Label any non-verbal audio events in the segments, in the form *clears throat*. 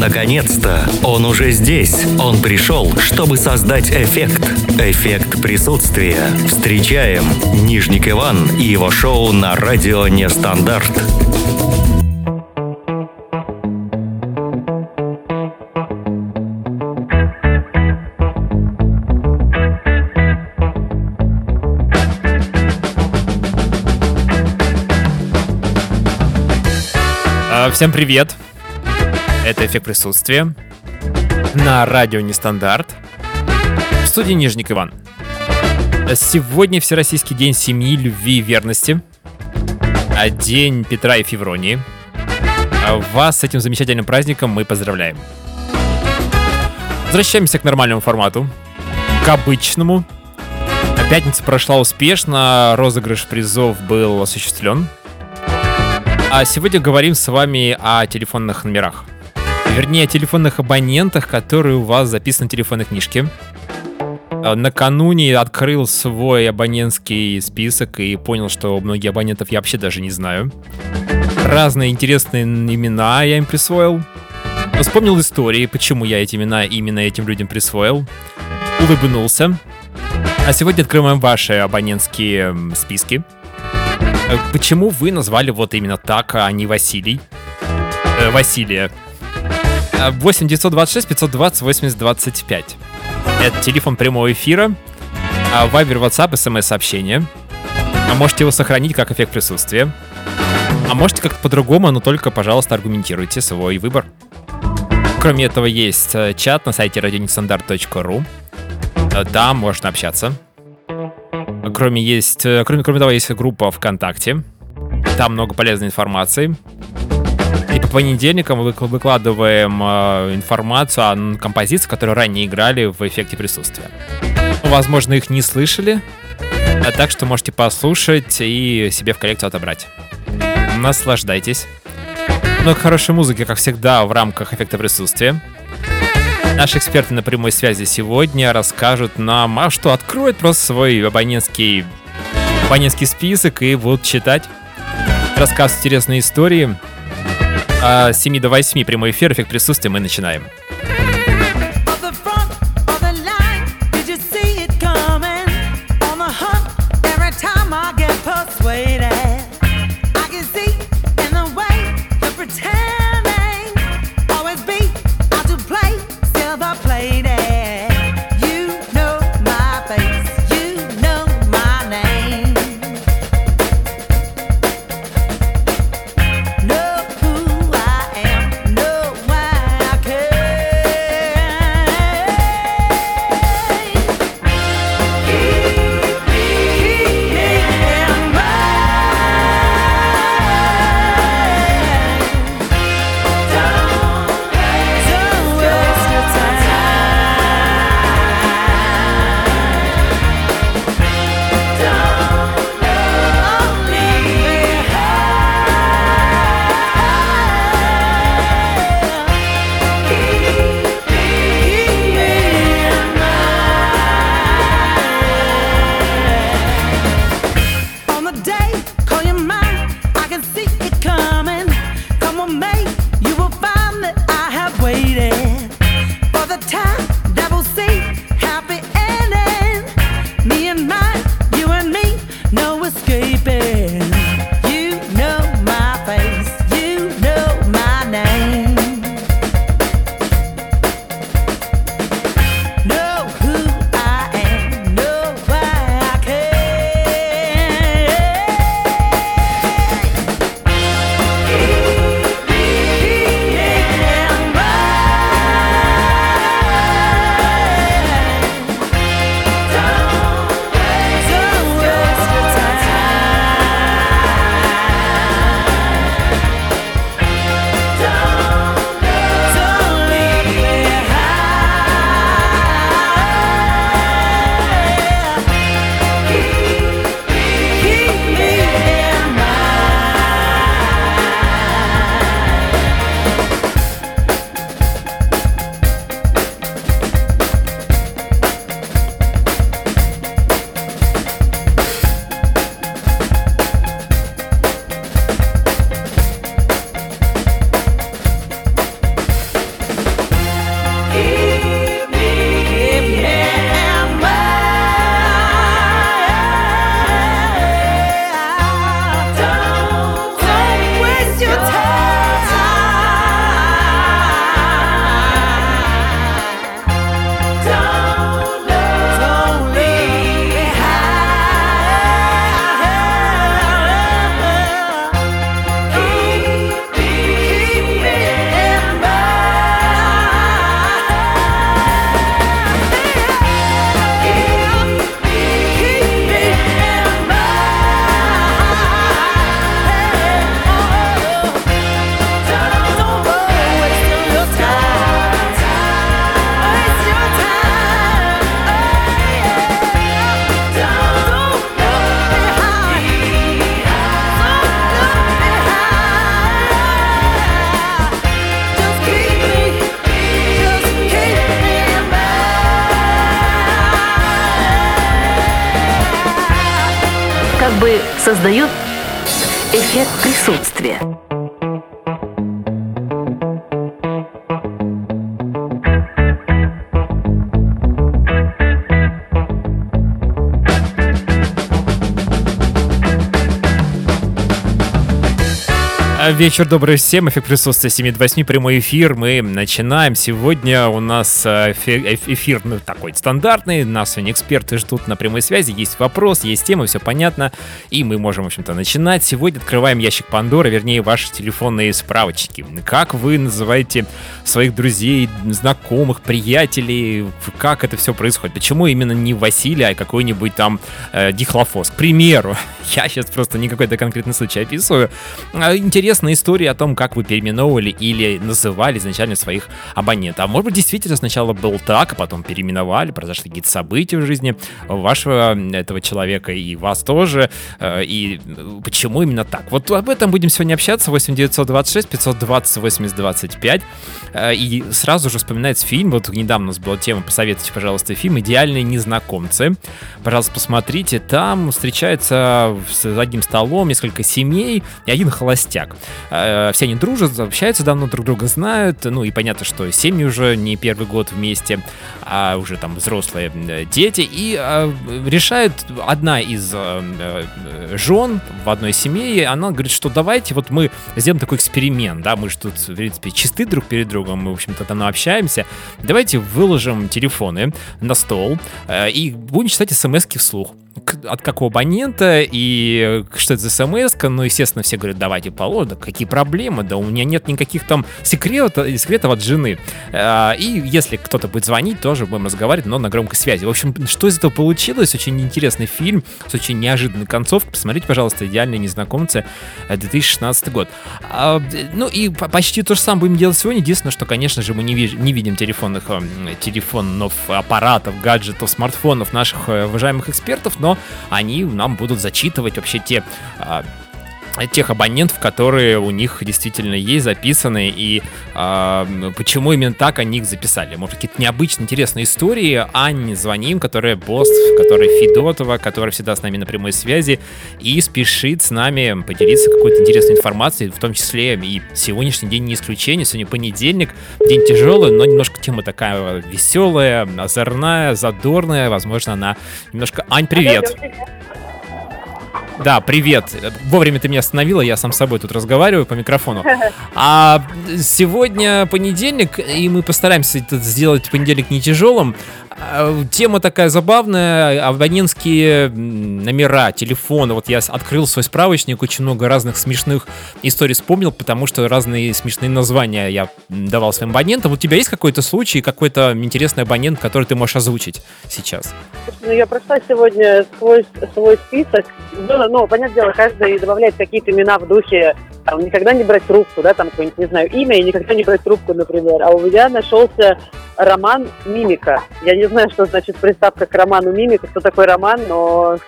Наконец-то! Он уже здесь. Он пришел, чтобы создать эффект. Эффект присутствия. Встречаем Нижник Иван и его шоу на радио Нестандарт. А, Всем привет! Это «Эффект присутствия» на радио Нестандарт. В студии Нижник Иван. Сегодня Всероссийский день семьи, любви и верности. А День Петра и Февронии. А Вас с этим замечательным праздником мы поздравляем. Возвращаемся к нормальному формату. К обычному. Пятница прошла успешно, розыгрыш призов был осуществлен. А сегодня говорим с вами о телефонных номерах. Вернее, о телефонных абонентах, которые у вас записаны в телефонной книжке. А, Накануне открыл свой абонентский список и понял, что многие абонентов я вообще даже не знаю. Разные интересные имена я им присвоил. Вспомнил истории, почему я эти имена именно этим людям присвоил. Улыбнулся. А сегодня открываем ваши абонентские списки. Э, Почему вы назвали вот именно так, а не Василий? Э, Василия. Э, 8 926 520 80 25. Это телефон прямого эфира. А Вайбер, WhatsApp, смс-сообщение. А можете его сохранить как эффект присутствия. А можете как-то по-другому, но только, пожалуйста, аргументируйте свой выбор. Кроме этого, есть э, чат на сайте radionestandarт.ru. Э, Там можно общаться. Кроме, есть, э, кроме, кроме того, есть группа ВКонтакте. Там много полезной информации. Понедельникам выкладываем э, информацию о композициях, которые ранее играли в эффекте присутствия. Ну, Возможно, их не слышали, а так что можете послушать и себе в коллекцию отобрать. Наслаждайтесь. Много хорошей музыки, как всегда, в рамках эффекта присутствия. Наши эксперты на прямой связи сегодня расскажут нам, а что, откроют просто свой абонентский, абонентский список и будут читать, рассказывать интересные истории. А с 7 до 8 прямой эфир, эффект присутствия, мы начинаем. come. Создает эффект присутствия. Вечер добрый всем, эффект присутствия 7 до 8, прямой эфир, мы начинаем. Сегодня у нас э, эфи- эф- эфир ну, такой стандартный, нас сегодня эксперты ждут на прямой связи, есть вопрос, есть тема, все понятно, и мы можем, в общем-то, начинать. Сегодня открываем ящик Пандоры, вернее, ваши телефонные справочники. Как вы называете своих друзей, знакомых, приятелей, как это все происходит? Почему именно не Василий, а какой-нибудь там э, дихлофос? К примеру, *laughs* я сейчас просто не какой-то конкретный случай описываю. А, Интересная история о том, как вы переименовывали или называли изначально своих абонентов. А может быть, действительно сначала был так, а потом переименовали, произошли какие-то события в жизни вашего этого человека и вас тоже. Э, И э, почему именно так? Вот об этом будем сегодня общаться. 8 926 520 80 25. Э, И сразу же вспоминается фильм. Вот недавно у нас была тема, посоветуйте, пожалуйста, фильм «Идеальные незнакомцы». Пожалуйста, посмотрите. Там встречаются за одним столом несколько семей и один холостяк. Э, Все они дружат, общаются давно, друг друга знают. Ну и понятно, что семьи уже не первый год вместе, а уже там взрослые э, дети. И э, решают одна из э, э, жен в одной семье, она говорит, что давайте вот мы сделаем такой эксперимент, да, мы же тут, в принципе, чисты друг перед другом, мы, в общем-то, давно общаемся. Давайте выложим телефоны на стол э, и будем читать смс вслух от какого абонента и э, что это за смс ну, естественно, все говорят, давайте положим, да какие проблемы, да у меня нет никаких там секретов, секретов от жены. А, И если кто-то будет звонить, тоже будем разговаривать, но на громкой связи. В общем, что из этого получилось? Очень интересный фильм с очень неожиданной концовкой. Посмотрите, пожалуйста, «Идеальные незнакомцы» э, 2016 год. А, Ну и по- почти то же самое будем делать сегодня. Единственное, что, конечно же, мы не, виж- не видим телефонных, эм, телефонов, аппаратов, гаджетов, смартфонов наших э, уважаемых экспертов, но они нам будут зачитывать вообще те а, тех абонентов, которые у них действительно есть записаны, и а, почему именно так они их записали. Может, какие-то необычные, интересные истории. Анне звоним, которая босс, которая Федотова, которая всегда с нами на прямой связи, и спешит с нами поделиться какой-то интересной информацией, в том числе и сегодняшний день не исключение. Сегодня понедельник, день тяжелый, но немножко тема такая веселая, озорная, задорная. Возможно, она немножко... Ань, привет! Да, привет. Вовремя ты меня остановила, я сам с собой тут разговариваю по микрофону. А сегодня понедельник, и мы постараемся сделать понедельник не тяжелым. А, Тема такая забавная, абонентские номера, телефоны. Вот я открыл свой справочник, очень много разных смешных историй вспомнил, потому что разные смешные названия я давал своим абонентам. У тебя есть какой-то случай, какой-то интересный абонент, который ты можешь озвучить сейчас? Ну, я прошла сегодня свой, свой список. Ну, ну, понятное дело, каждый добавляет какие-то имена в духе, там, никогда не брать трубку, да, там какое-нибудь, не знаю, имя, и никогда не брать трубку, например. А у меня нашелся роман «Мимика». Я не знаю, что значит приставка к роману «Мимика», что такое роман, но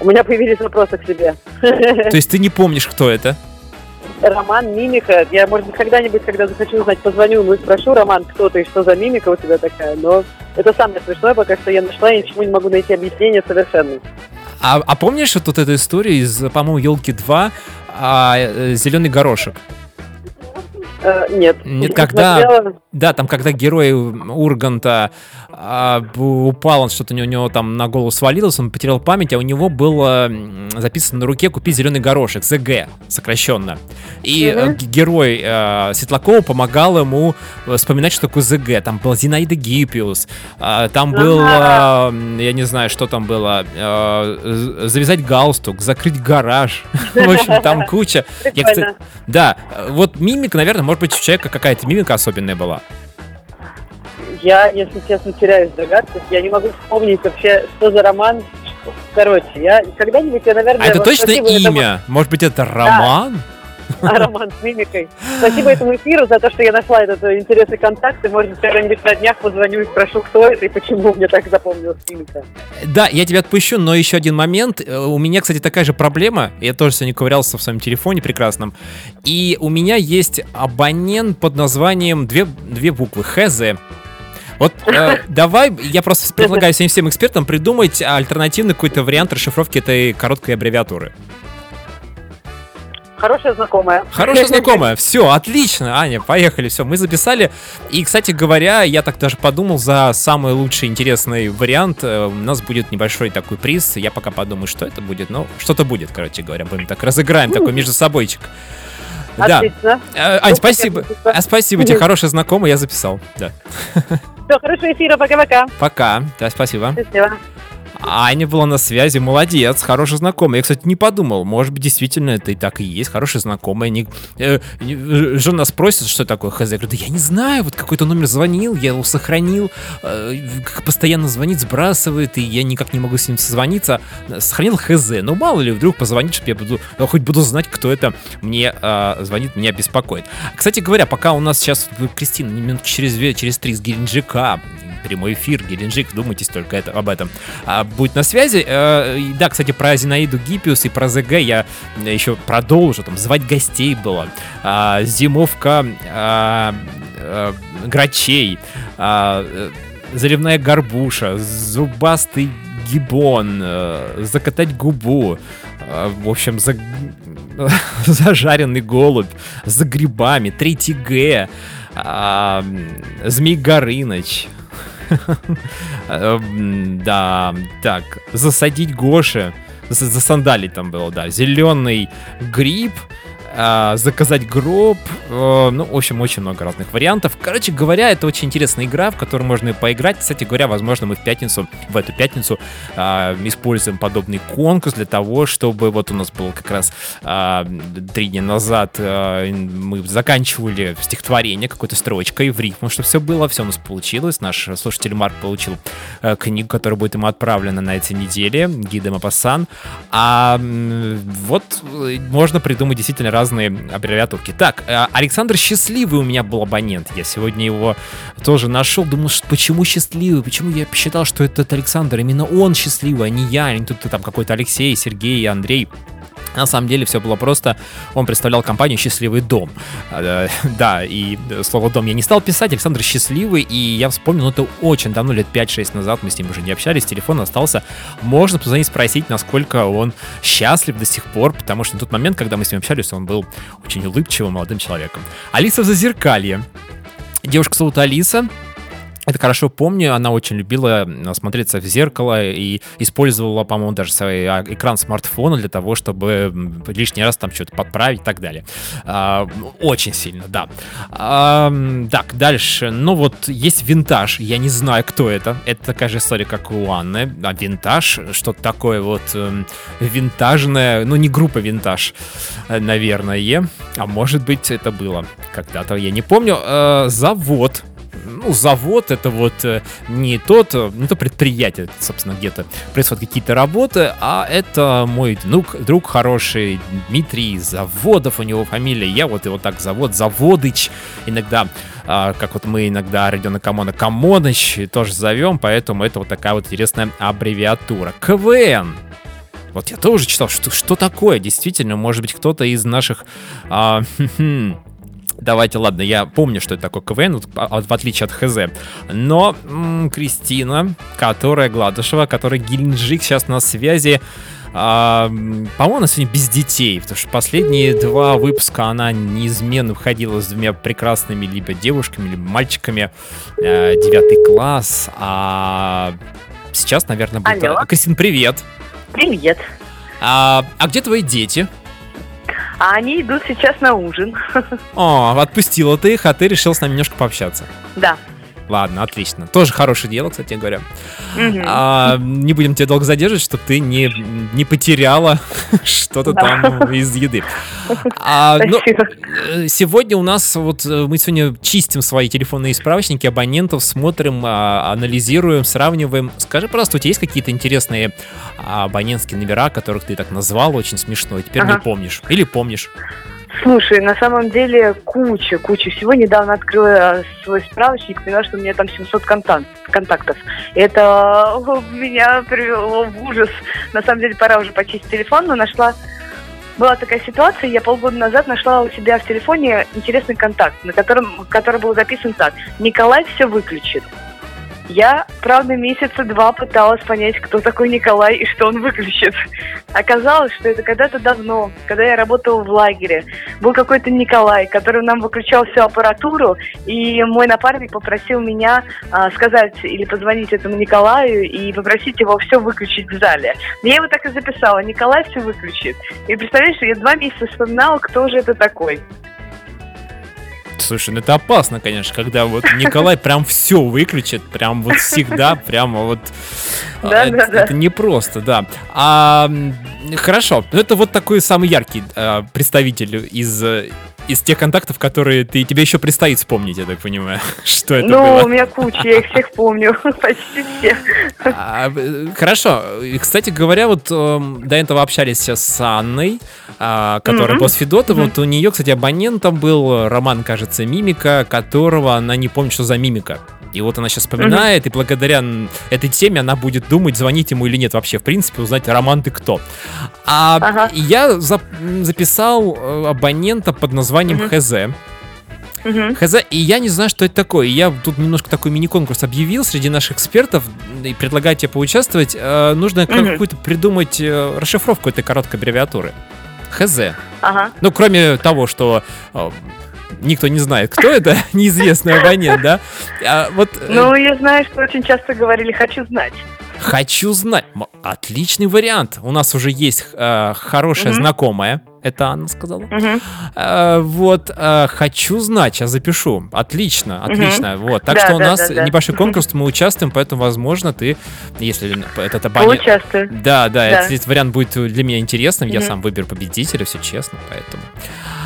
у меня появились вопросы к себе. То есть ты не помнишь, кто это? Роман «Мимика». Я, может быть, когда-нибудь, когда захочу узнать, позвоню ему и спрошу, Роман, кто ты и что за мимика у тебя такая, но это самое смешное, пока что я нашла, и ничему не могу найти объяснение совершенно. А, а помнишь вот эту историю из, по-моему, елки 2 зеленый горошек? Э, нет. Нет, Не когда- смотрела. Да, там, когда герой Урганта а, упал, он что-то у него там на голову свалилось, он потерял память, а у него было записано на руке «Купи зеленый горошек», ЗГ, сокращенно. И э, г- герой э, Светлакова помогал ему э, вспоминать, что такое ЗГ. Там была Зинаида Гиппиус, а, там был, а, я не знаю, что там было, э, з- завязать галстук, закрыть гараж. *laughs* В общем, там куча. Да, э, вот мимика, наверное, может быть, у человека какая-то мимика особенная была. Я, если честно, теряюсь в догадках. Я не могу вспомнить вообще, что за роман. Короче, я когда-нибудь, я, наверное... А это точно имя? Может быть, это роман? А, *laughs* роман с мимикой. Спасибо этому эфиру за то, что я нашла этот э, интересный контакт. И, может быть, когда-нибудь на днях позвоню и спрошу, кто это и почему мне так запомнилась мимика. Да, я тебя отпущу, но еще один момент. Э, У меня, кстати, такая же проблема. Я тоже сегодня ковырялся в своем телефоне прекрасном. И у меня есть абонент под названием две, две буквы ХЗ. Вот э, *laughs* давай, я просто предлагаю всем всем экспертам придумать альтернативный какой-то вариант расшифровки этой короткой аббревиатуры. Хорошая знакомая. Хорошая *laughs* знакомая. Все, отлично, Аня, поехали. Все, мы записали. И, кстати говоря, я так даже подумал, за самый лучший интересный вариант э, у нас будет небольшой такой приз. Я пока подумаю, что это будет. Ну, что-то будет, короче говоря. Будем так разыграем такой между собойчик. Да. Отлично. Э, Ань, Ну, спасибо. спасибо. А, Спасибо тебе, хороший знакомый, я записал. Да. Все, хорошего эфира, пока-пока. Пока. Да, спасибо. Счастливо. Аня была на связи, молодец, хороший знакомый. Я, кстати, не подумал, может быть, действительно это и так и есть, хороший знакомый. Э, не- э, жена спросит, что такое хз. Я говорю, да я не знаю, вот какой-то номер звонил, я его сохранил, э, постоянно звонит, сбрасывает, и я никак не могу с ним созвониться. Сохранил хз, ну мало ли, вдруг позвонит, чтобы я буду, я хоть буду знать, кто это мне э, звонит, меня беспокоит. Кстати говоря, пока у нас сейчас, э, Кристина, минут через две, через три с Геленджика, прямой эфир, Геленджик, думайтесь только это, об этом, а, будет на связи. Э, да, кстати, про Зинаиду Гиппиус и про ЗГ я еще продолжу, там, звать гостей было, А, зимовка а, а, грачей, а, э, заливная горбуша, зубастый гибон, э, закатать губу, э, в общем, за- *laughs* зажаренный голубь, за грибами, 3 Г, а, Змей Горыныч, *laughs* Да, так, засадить Гоши, за- засандалить там было, да, зеленый гриб, а, заказать гроб, э, ну, в общем, очень много разных вариантов. Короче говоря, это очень интересная игра, в которую можно поиграть. Кстати говоря, возможно, мы в пятницу, в эту пятницу а, используем подобный конкурс для того, чтобы вот у нас был как раз а, три дня назад мы заканчивали стихотворение какой-то строчкой в рифму, чтобы все было, все у нас получилось. Наш слушатель Марк получил э, книгу, которая будет ему отправлена на этой неделе, гида Мапасан. А вот э, можно придумать действительно разные аббревиатурки. Так, э, Александр Счастливый у меня был абонент. Я сегодня его тоже нашел. Думал, почему счастливый? Почему я посчитал, что этот Александр, именно он счастливый, а не я, а не тут там какой-то Алексей, Сергей, Андрей. На самом деле все было просто. Он представлял компанию «Счастливый дом». А, э, *laughs* Да, и слово «дом» я не стал писать. Александр Счастливый, и я вспомнил, ну это очень давно, лет 5-6 назад, мы с ним уже не общались, телефон остался. Можно позвонить, спросить, насколько он счастлив до сих пор, потому что на тот момент, когда мы с ним общались, он был очень улыбчивым молодым человеком. Алиса в Зазеркалье. Девушка зовут Алиса. Это хорошо помню, она очень любила э, смотреться в зеркало и использовала, по-моему, даже свой а, экран смартфона для того, чтобы лишний раз там что-то подправить и так далее. А, Очень сильно, да. А, Так, дальше. Ну вот, есть винтаж. Я не знаю, кто это. Это такая же история, как у Анны. А винтаж, что-то такое вот эм, винтажное, ну не группа винтаж, э, наверное. А может быть, это было когда-то, я не помню. Э, Завод ну, завод это вот э, не тот, э, не то предприятие, собственно, где-то происходят какие-то работы, а это мой друг, друг хороший Дмитрий Заводов, у него фамилия, я вот его так зовут, Заводыч, иногда, а, как вот мы иногда Родиона Камона Камоныч тоже зовем, поэтому это вот такая вот интересная аббревиатура. КВН. Вот я тоже читал, что, что такое, действительно, может быть, кто-то из наших а, *laughs* Давайте, ладно, я помню, что это такое КВН, а- в отличие от ХЗ. Но м, Кристина, которая Гладышева, которая Геленджик сейчас на связи, а, по-моему, она сегодня без детей, потому что последние два выпуска она неизменно выходила с двумя прекрасными либо девушками, либо мальчиками. Э, Девятый класс, а сейчас, наверное, будет... Алло. Кристин, привет! Привет. А, а где твои дети? А они идут сейчас на ужин. *laughs* О, отпустила ты их, а ты решил с нами немножко пообщаться. Да. Ладно, отлично. Тоже хорошее дело, кстати говоря. А, не будем тебя долго задерживать, чтобы ты не, не потеряла *laughs* что-то Да. там из еды. А, ну, э, сегодня у нас вот э, мы сегодня чистим свои телефонные справочники абонентов, смотрим, а, анализируем, сравниваем. Скажи, пожалуйста, у тебя есть какие-то интересные а, абонентские номера, которых ты так назвал, очень смешно, и теперь не Ага. помнишь? Или помнишь? Слушай, на самом деле куча, куча всего. Недавно открыла э, свой справочник, поняла, что у меня там 700 контакт, контактов. Это э, меня привело в ужас. На самом деле пора уже почистить телефон, но нашла... Была такая ситуация, я полгода назад нашла у себя в телефоне интересный контакт, на котором, который был записан так. Николай все выключит. Я, правда, месяца два пыталась понять, кто такой Николай и что он выключит. Оказалось, что это когда-то давно, когда я работала в лагере, был какой-то Николай, который нам выключал всю аппаратуру, и мой напарник попросил меня а, сказать или позвонить этому Николаю и попросить его все выключить в зале. Я его так и записала, Николай все выключит. И представляешь, я два месяца вспоминала, кто же это такой. Слушай, ну это опасно, конечно, когда вот Николай прям все выключит, прям вот всегда, прямо вот... Да, это, да, да. это непросто, да. А, хорошо, ну это вот такой самый яркий а, представитель из, из тех контактов, которые ты, тебе еще предстоит вспомнить, я так понимаю, *laughs* что это ну, было. у меня куча, я их всех помню, *laughs* почти все. А, э, хорошо. И, кстати говоря, вот эм, до этого общались сейчас с Анной, а, которая Мгм. была с Федотова. Мгм. Вот у нее, кстати, абонентом был роман, кажется, Мимика, которого она не помнит, что за Мимика. И вот она сейчас вспоминает, и благодаря этой теме она будет думать, звонить ему или нет вообще, в принципе, узнать, Роман, ты кто. А Ага. я записал э, абонента под названием. ХЗ. Хз, и я не знаю, что это такое. Я тут немножко такой мини-конкурс объявил среди наших экспертов и предлагаю тебе поучаствовать. Э, нужно какую-то придумать э, расшифровку этой короткой аббревиатуры. ХЗ. Ага. Ну, кроме того, что э, никто не знает, кто это, *laughs* неизвестный абонент, да? А вот э, Ну, я знаю, что очень часто говорили «хочу знать». хочу знать. Отличный вариант. У нас уже есть э, хорошая Мгм. знакомая. Это Анна сказала. Мгм. Э, вот, э, хочу знать, сейчас запишу. Отлично, отлично. Вот, так Да, что у да, нас да, небольшой конкурс, мы участвуем, поэтому, возможно, ты, если этот абонент... Поучаствую. Да, да, если этот вариант будет для меня интересным, я Мгм. сам выберу победителя, все честно, поэтому.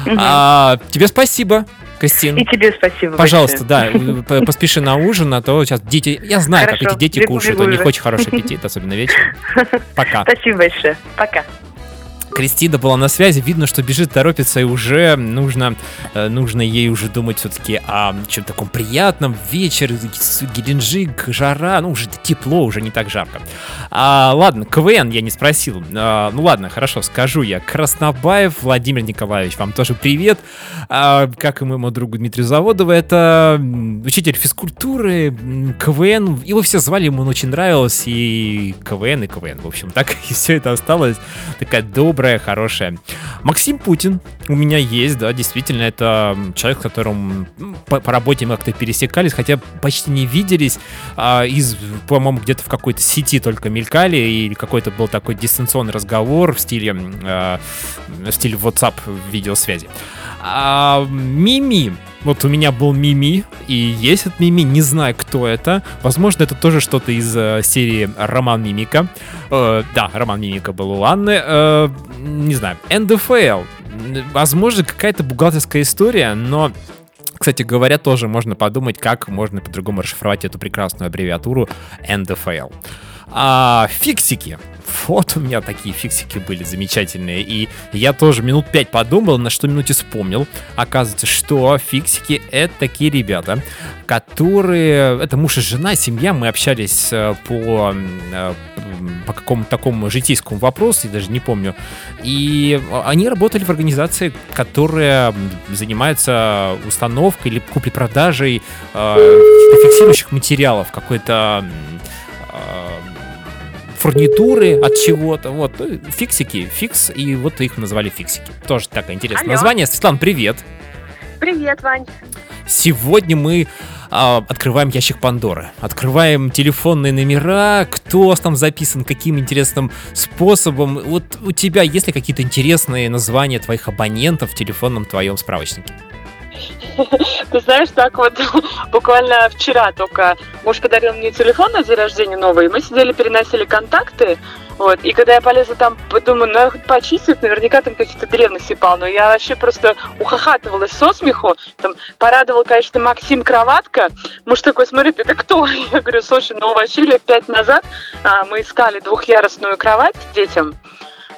Мгм. А, тебе спасибо, Кристин. И тебе спасибо Пожалуйста, большое. да, *laughs* поспеши на ужин, а то сейчас дети... Я знаю, как Хорошо, эти дети бегу, кушают, бегу у них уже. очень хороший *laughs* аппетит, особенно вечером. *laughs* Пока. Спасибо большое. Пока. Кристина была на связи, видно, что бежит, торопится, и уже нужно, э, нужно ей уже думать все-таки о чем-то таком приятном. Вечер, Геленджик, жара, ну уже тепло, уже не так жарко. А, ладно, КВН я не спросил. А, ну ладно, хорошо, скажу я. Краснобаев Владимир Николаевич, вам тоже привет. А, как и моему другу Дмитрию Заводову, это учитель физкультуры, КВН. Его все звали, ему он очень нравилось, и КВН, и КВН. В общем, так *laughs* и все это осталось такая добрая, хорошая. Максим Путин у меня есть, да, действительно, это человек, с которым по, по работе мы как-то пересекались, хотя почти не виделись, а, из, по-моему, где-то в какой-то сети только мелькали, и какой-то был такой дистанционный разговор в стиле, а, в стиле WhatsApp видеосвязи. А, Мими. Вот у меня был Мими, и есть этот Мими, не знаю, кто это. Возможно, это тоже что-то из э, серии Роман Мимика. Э, да, Роман Мимика был у Анны. Э, не знаю, НДФЛ. Возможно, какая-то бухгалтерская история, но кстати говоря, тоже можно подумать, как можно по-другому расшифровать эту прекрасную аббревиатуру НДФЛ. А фиксики. Вот у меня такие фиксики были замечательные. И я тоже минут пять подумал, на что минуте вспомнил. Оказывается, что фиксики — это такие ребята, которые... Это муж и жена, семья. Мы общались э, по, э, по какому-то такому житейскому вопросу, я даже не помню. И они работали в организации, которая занимается установкой или куплей-продажей э, фиксирующих материалов, какой-то э, фурнитуры от чего-то. Вот, ну, фиксики, фикс, и вот их назвали фиксики. Тоже такое интересное Алло. название. Светлана, привет! Привет, Вань. Сегодня мы а, открываем ящик Пандоры. Открываем телефонные номера, кто там записан, каким интересным способом. Вот у тебя есть ли какие-то интересные названия твоих абонентов в телефонном твоем справочнике? Ты знаешь, так вот *laughs* буквально вчера только муж подарил мне телефон на день рождения новый, мы сидели, переносили контакты, вот, и когда я полезла там, думаю, ну, я хоть почистить, наверняка там какие-то древности полно. Я вообще просто ухахатывалась со смеху, там, порадовал, конечно, Максим Кроватка. Муж такой, смотрит, это кто? *laughs* Я говорю, слушай, ну, вообще лет пять назад а, мы искали двухъярусную кровать детям,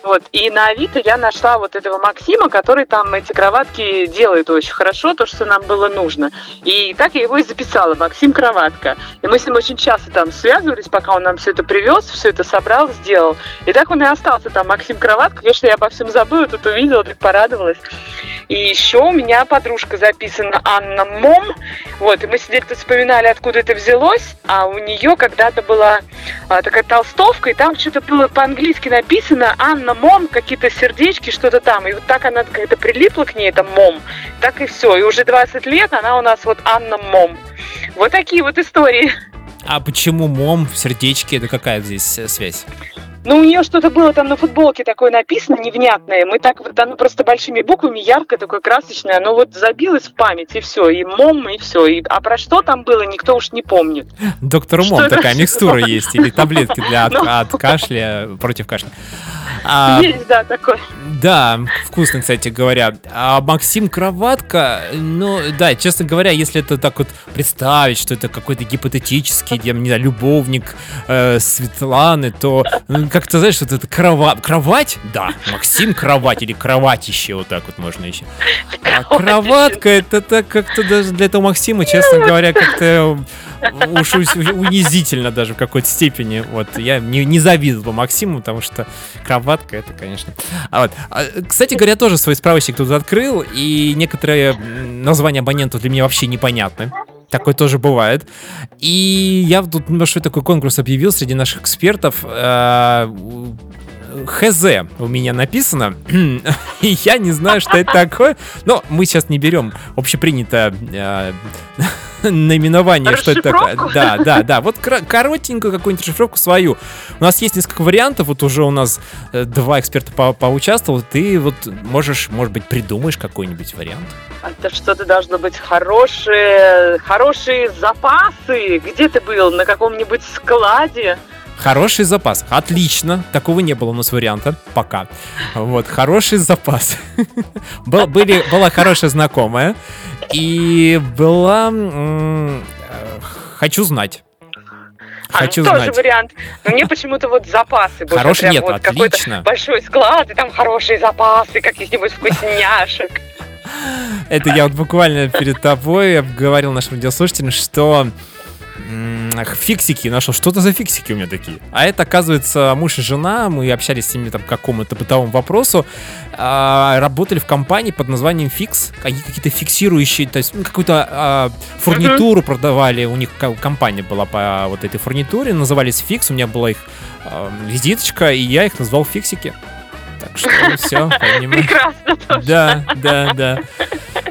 Вот. И на Авито я нашла вот этого Максима, который там эти кроватки делает очень хорошо, то, что нам было нужно. И так я его и записала, Максим Кроватка. И мы с ним очень часто там связывались, пока он нам все это привез, все это собрал, сделал. И так он и остался там, Максим Кроватка. Конечно, я обо всем забыла, тут увидела, так порадовалась. И еще у меня подружка записана Анна Мом. Вот, и мы сидели тут вспоминали, откуда это взялось. А у нее когда-то была а, такая толстовка, и там что-то было по-английски написано Анна Мом, какие-то сердечки, что-то там. И вот так она как-то прилипла к ней, это Мом. Так и все. И уже 20 лет она у нас вот Анна Мом. Вот такие вот истории. А почему мом в сердечке? Это какая здесь э, связь? Ну, у нее что-то было там на футболке такое написано, невнятное. Мы так вот, оно просто большими буквами, яркое, такое красочное. Оно вот забилось в память, и все. И мом, и все. И, а про что там было, никто уж не помнит. Доктор Что Мом это такая за микстура есть, или таблетки для от, Ну. от кашля, против кашля. А, Есть, да, такое. Да, вкусно, кстати говоря. А Максим Кроватка, ну, да, честно говоря, если это так вот представить, что это какой-то гипотетический, я не знаю, любовник э, Светланы, то ну, как-то, знаешь, вот это крова... кровать, да, Максим Кровать или кроватище, вот так вот можно еще. А кроватка, это так как-то даже для этого Максима, честно говоря, как-то уж унизительно даже в какой-то степени. Вот я не, не завидовал бы Максиму, потому что кроватка это, конечно. А вот, а, кстати говоря, тоже свой справочник тут открыл, и некоторые названия абонентов для меня вообще непонятны. Такое тоже бывает. И я тут небольшой такой конкурс объявил среди наших экспертов. Э, ХЗ у меня написано, *clears throat* и я не знаю, что это такое. Но мы сейчас не берем общепринято э, наименование, что это такое. Да, да, да. Вот коротенькую какую-нибудь расшифровку свою. У нас есть несколько вариантов. Вот уже у нас э, два эксперта по поучаствовал. Ты вот можешь, может быть, придумаешь какой-нибудь вариант. Это что-то должно быть хорошие, хорошие запасы. Где ты был? На каком-нибудь складе? Хороший запас. Отлично. Такого не было у нас варианта. Пока. Вот, хороший запас. *laughs* Был- были, была хорошая знакомая. И была... м, э, Хочу знать. А, Хочу тоже знать. вариант. Но мне почему-то вот запасы. больше Хороший прям нет, вот отлично. Большой склад, и там хорошие запасы каких-нибудь вкусняшек. Это я вот буквально перед тобой говорил нашим радиослушателям, что м, фиксики нашел. Что-то за фиксики у меня такие. А это, оказывается, муж и жена. Мы общались с ними там по какому-то бытовому вопросу. а, работали в компании под названием. Они какие-то фиксирующие, то есть ну, какую-то а, фурнитуру продавали. У них компания была по вот этой фурнитуре. Назывались Fix. У меня была их а, визиточка, и я их назвал Фиксики. Так что все, *laughs* понимаешь. Прекрасно тоже. Да, да, да.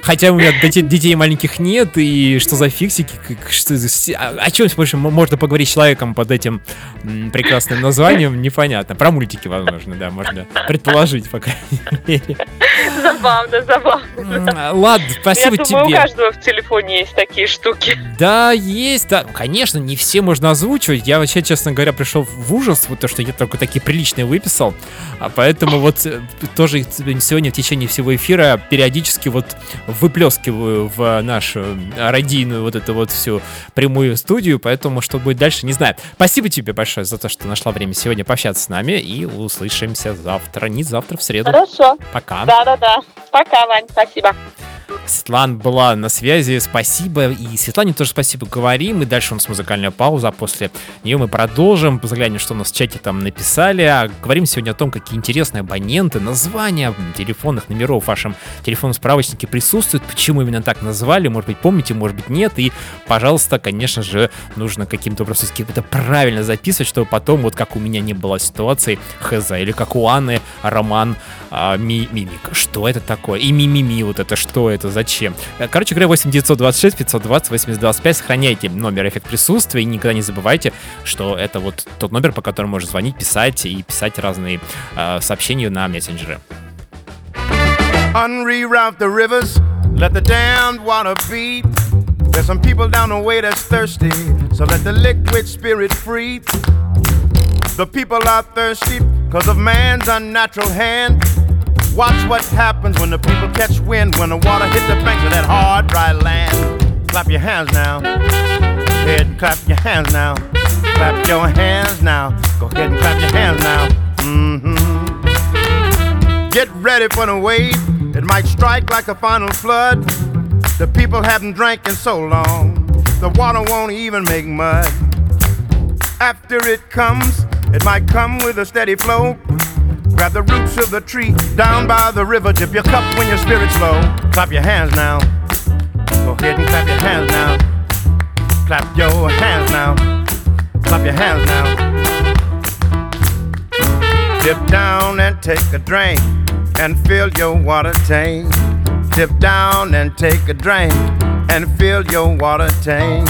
Хотя у меня детей маленьких нет, и что за фиксики, как- что си- о чем больше можно поговорить с человеком под этим прекрасным названием, *laughs* непонятно. Про мультики, возможно, да, можно предположить, по крайней мере. Забавно, забавно. Ладно, спасибо Я думаю, у тебе. каждого в телефоне есть такие штуки. Да, есть, да. Конечно, не все можно озвучивать. Я вообще, честно говоря, пришел в ужас, вот то, что я только такие приличные выписал. А поэтому вот э, тоже сегодня в течение всего эфира периодически вот выплескиваю в нашу радийную вот эту вот всю прямую студию, поэтому что будет дальше, не знаю. Спасибо тебе большое за то, что нашла время сегодня пообщаться с нами, и услышимся завтра, не завтра, в среду. Хорошо. Пока. Да-да-да. Пока, Вань, спасибо. Светлана была на связи, спасибо. И Светлане тоже спасибо говорим. И дальше у нас музыкальная пауза, а после нее мы продолжим. Заглянем, что у нас в чате там написали. А говорим сегодня о том, какие интересные абоненты, названия телефонных номеров в вашем телефонном справочнике присутствуют, почему именно так назвали, может быть, помните, может быть, нет. И, пожалуйста, конечно же, нужно каким-то образом это правильно записывать, чтобы потом, вот как у меня не было ситуации, хз, или как у Анны, роман а, ми- мимик. Что это такое? И мимими, вот это что это, зачем? Э, Короче говоря, 8 926 520 8025, сохраняйте номер эффект присутствия и никогда не забывайте, что это вот тот номер, по которому можно звонить, писать и писать разные э, сообщения на мессенджеры. Unreroute the rivers, let the damned water beat. There's some people down the way that's thirsty, so let the liquid spirit free. The people are thirsty because of man's unnatural hand. Watch what happens when the people catch wind, when the water hit the banks of that hard, dry land. Clap your hands now. Go ahead and clap your hands now. Clap your hands now. Go ahead and clap your hands now. Mm-hmm. Get ready for the wave, it might strike like a final flood. The people haven't drank in so long, the water won't even make mud. After it comes, it might come with a steady flow. Grab the roots of the tree down by the river. Dip your cup when your spirit's low. Clap your hands now. Go ahead and clap your hands now. Clap your hands now. Clap your hands now. Dip down and take a drink and fill your water tank. Dip down and take a drink and fill your water tank.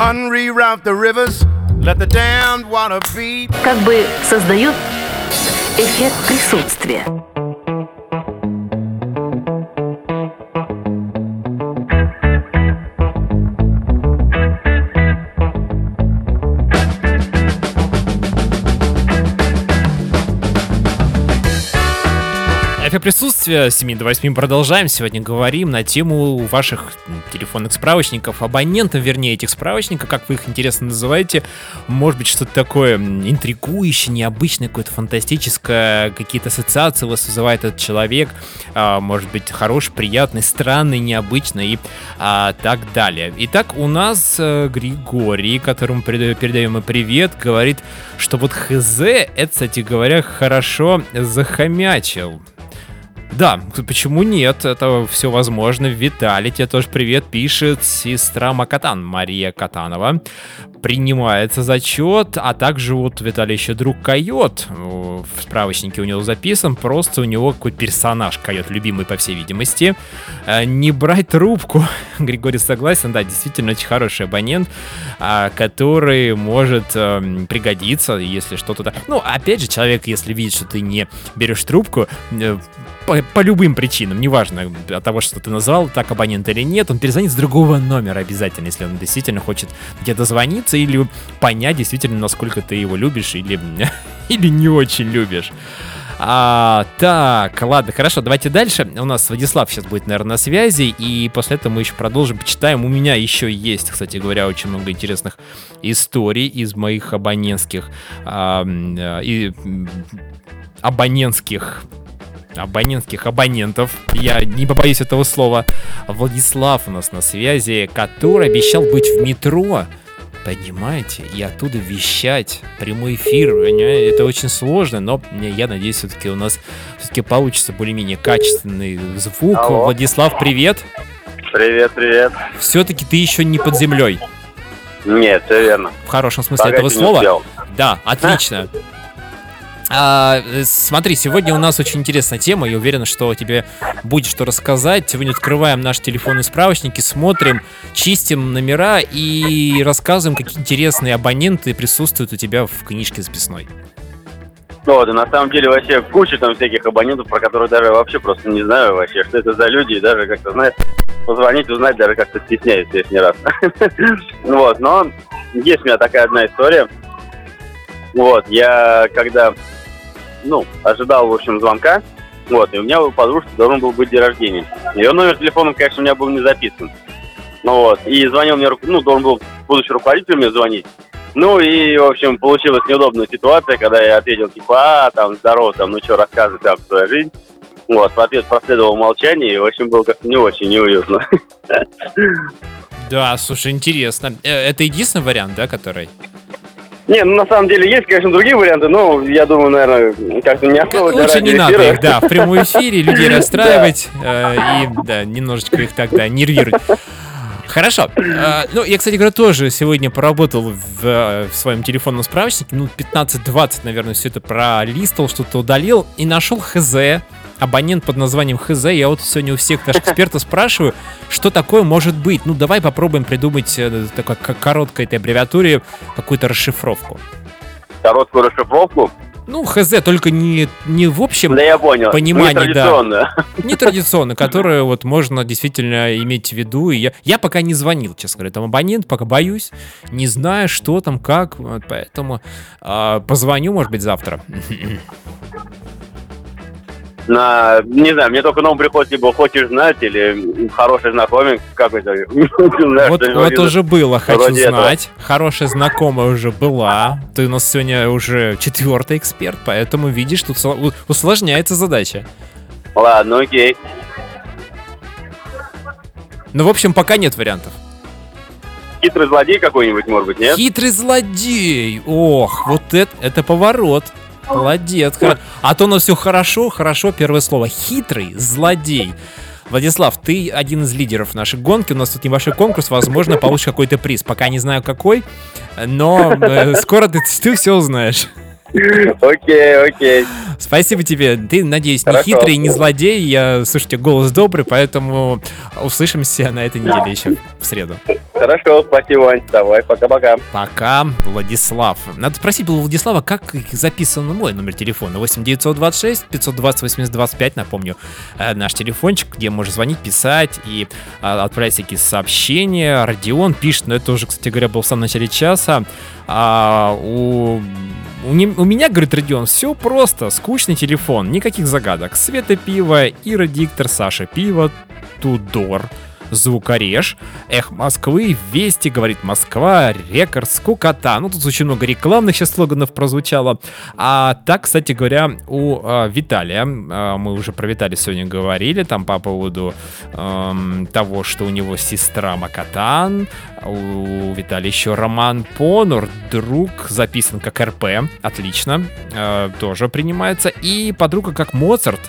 Unreroute the rivers, let the damned water beat. Как бы создают эффект присутствия. Эффект присутствия 7 до 8 продолжаем. Сегодня говорим на тему ваших м, телефонных справочников, абонентов, вернее, этих справочников, как вы их интересно называете. Может быть, что-то такое интригующее, необычное, какое-то фантастическое, какие-то ассоциации у вас вызывает этот человек. А, может быть, хороший, приятный, странный, необычный и а, так далее. Итак, у нас э, Григорий, которому переда- передаем мы привет, говорит, что вот ХЗ, это, кстати говоря, хорошо захомячил. Да, почему нет? Это все возможно. Виталий, тебе тоже привет, пишет сестра Макатан, Мария Катанова. Принимается зачет, а также вот Виталий еще друг Койот. В справочнике у него записан, просто у него какой-то персонаж Койот, любимый по всей видимости. Э, Не брать трубку. *laughs* Григорий согласен, да, действительно очень хороший абонент, а, который может эм, пригодиться, если что-то... Ну, опять же, человек, если видит, что ты не берешь трубку, э, по, любым причинам, неважно от того, что ты назвал, так абонент или нет, он перезвонит с другого номера обязательно, если он действительно хочет тебе дозвониться или понять действительно, насколько ты его любишь или, *laughs* или не очень любишь. А, так, ладно, хорошо, давайте дальше. У нас Владислав сейчас будет, наверное, на связи, и после этого мы еще продолжим, почитаем. У меня еще есть, кстати говоря, очень много интересных историй из моих абонентских а, и абонентских абонентских абонентов. Я не побоюсь этого слова. Владислав у нас на связи, который обещал быть в метро. Понимаете? И оттуда вещать. Прямой эфир. Это очень сложно, но я надеюсь, все-таки у нас все-таки получится более-менее качественный звук. Алло. Владислав, привет. Привет, привет. Все-таки ты еще не под землей. Нет, все верно. В хорошем смысле Пока этого слова. Да, отлично. А, э, смотри, сегодня у нас очень интересная тема. Я уверен, что тебе будет что рассказать. Сегодня открываем наши телефонные справочники, смотрим, чистим номера и рассказываем, какие интересные абоненты присутствуют у тебя в книжке записной. Ну, да, на самом деле вообще куча там всяких абонентов, про которых даже вообще просто не знаю вообще, что это за люди, и даже как-то, знаешь, позвонить, узнать даже как-то стесняюсь лишний раз. *laughs* Вот, но есть у меня такая одна история. Вот, я когда, ну, ожидал, в общем, звонка, вот, и у меня у подружки должен был быть день рождения. Ее номер телефона, конечно, у меня был не записан. Ну вот, и звонил мне, ну, должен был будущий руководитель мне звонить. Ну и, в общем, получилась неудобная ситуация, когда я ответил, типа, а, там, здорово, там, ну что, рассказывай там свою жизнь. Вот, в ответ последовало молчание, и, в общем, было как-то не очень неуютно. Да, слушай, интересно. Э, Это единственный вариант, да, который? Не, ну, на самом деле, есть, конечно, другие варианты, но, я думаю, наверное, как-то не особо для Лучше не надо их, да, в *laughs* прямом эфире людей расстраивать э, и, да, немножечко их тогда нервировать. Хорошо. Э, Ну, я, кстати говоря, тоже сегодня поработал в, э, в своем телефонном справочнике. Ну, 15-20, наверное, все это пролистал, что-то удалил и нашел ХЗ. Абонент под названием ХЗ. Я вот сегодня у всех наших экспертов спрашиваю, что такое может быть. Ну, давай попробуем придумать э, такой, короткой этой аббревиатуре какую-то расшифровку. Короткую расшифровку. Ну, ХЗ, только не, не в общем Да я понял. понимании, да. Нетрадиционно. которое вот можно действительно иметь в виду. И я, я пока не звонил, честно говоря, там абонент, пока боюсь, не знаю, что там, как, вот поэтому а, позвоню, может быть, завтра. На, не знаю, мне только на ум приходит, либо хочешь знать, или хороший знакомый какой-то. *laughs* Не знаю, Вот, вот уже было, хочу вроде этого. знать. Хорошая знакомая уже была. Ты у нас сегодня уже четвертый эксперт, поэтому видишь, тут усложняется задача. Ладно, окей. Ну, в общем, пока нет вариантов. Хитрый злодей какой-нибудь, может быть, нет? Хитрый злодей! Ох, вот это, это поворот. Молодец. А то у нас все хорошо, хорошо, первое слово. Хитрый злодей. Владислав, ты один из лидеров нашей гонки. У нас тут небольшой конкурс. Возможно, получишь какой-то приз. Пока не знаю какой, но э, скоро ты, ты все узнаешь. Окей, окей. Спасибо тебе. Ты, надеюсь, не хитрый, не злодей. Я, слушайте, голос добрый, поэтому услышимся на этой неделе еще в среду. Хорошо, спасибо, Вань. Давай, пока-пока. Пока, Владислав. Надо спросить у Владислава, как записан мой номер телефона. 8 926 520 80 25, напомню, э, наш телефончик, где можно звонить, писать и а, отправлять всякие сообщения. Родион пишет, но это уже, кстати говоря, был в самом начале часа. А, у, у, не- у меня, говорит Родион, все просто. Скучный телефон, никаких загадок. Света пива, Ира диктор, Саша пиво, Тудор. Звукореж, Эх Москвы, Вести, говорит Москва, Рекорд, Скукота. Ну, тут очень много рекламных сейчас слоганов прозвучало. А так, кстати говоря, у а, Виталия, а, мы уже про Виталия сегодня говорили, там по поводу эм, того, что у него сестра Макатан, у Виталия еще Роман Понур, друг записан как РП, отлично, э, тоже принимается, и подруга как Моцарт,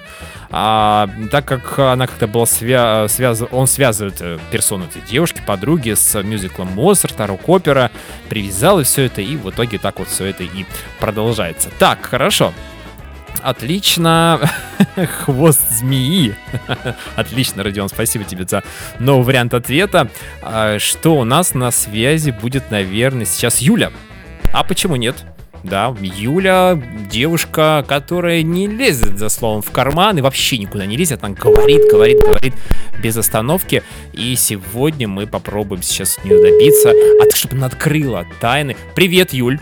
а, так как она как-то была свя- связана, он связывает э, персону этой девушки, подруги с мюзиклом Моцарта, рок-опера, привязал и все это, и в итоге так вот все это и продолжается. Так, хорошо. Отлично. *laughs* Хвост змеи. *laughs* Отлично, Родион, спасибо тебе за новый вариант ответа. А, Что у нас на связи будет, наверное, сейчас Юля. А почему нет? Да, Юля девушка, которая не лезет за словом в карман и вообще никуда не лезет. Она говорит, говорит, говорит без остановки. И сегодня мы попробуем сейчас нее добиться, от, чтобы она открыла тайны. Привет, Юль.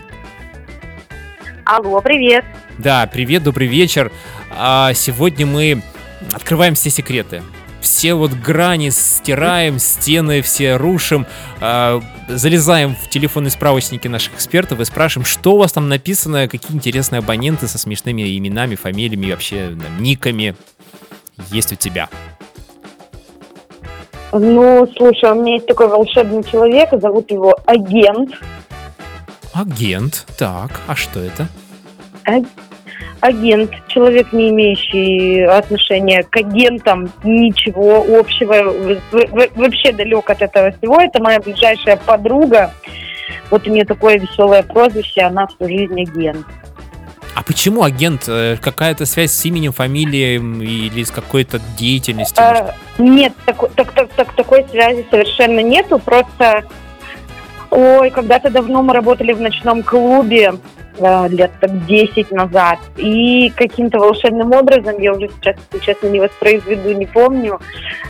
Алло, привет. Да, привет, добрый вечер. А, сегодня мы открываем все секреты. Все вот грани стираем, стены все рушим, а, залезаем в телефонные справочники наших экспертов и спрашиваем, что у вас там написано, какие интересные абоненты со смешными именами, фамилиями, вообще там, никами есть у тебя. Ну, слушай, у меня есть такой волшебный человек, зовут его Агент. Агент, так, а что это? А- Агент, человек, не имеющий отношения к агентам, ничего общего, вообще далек от этого всего. Это моя ближайшая подруга. Вот у нее такое веселое прозвище, она всю жизнь агент. А почему агент? Э, Какая-то связь с именем, фамилией или с какой-то деятельностью? Э, Нет, тако- так, так, так- такой связи совершенно нету. Просто, ой, когда-то давно мы работали в ночном клубе, э, лет так 10 назад. И каким-то волшебным образом, я уже сейчас, если честно, не воспроизведу, не помню,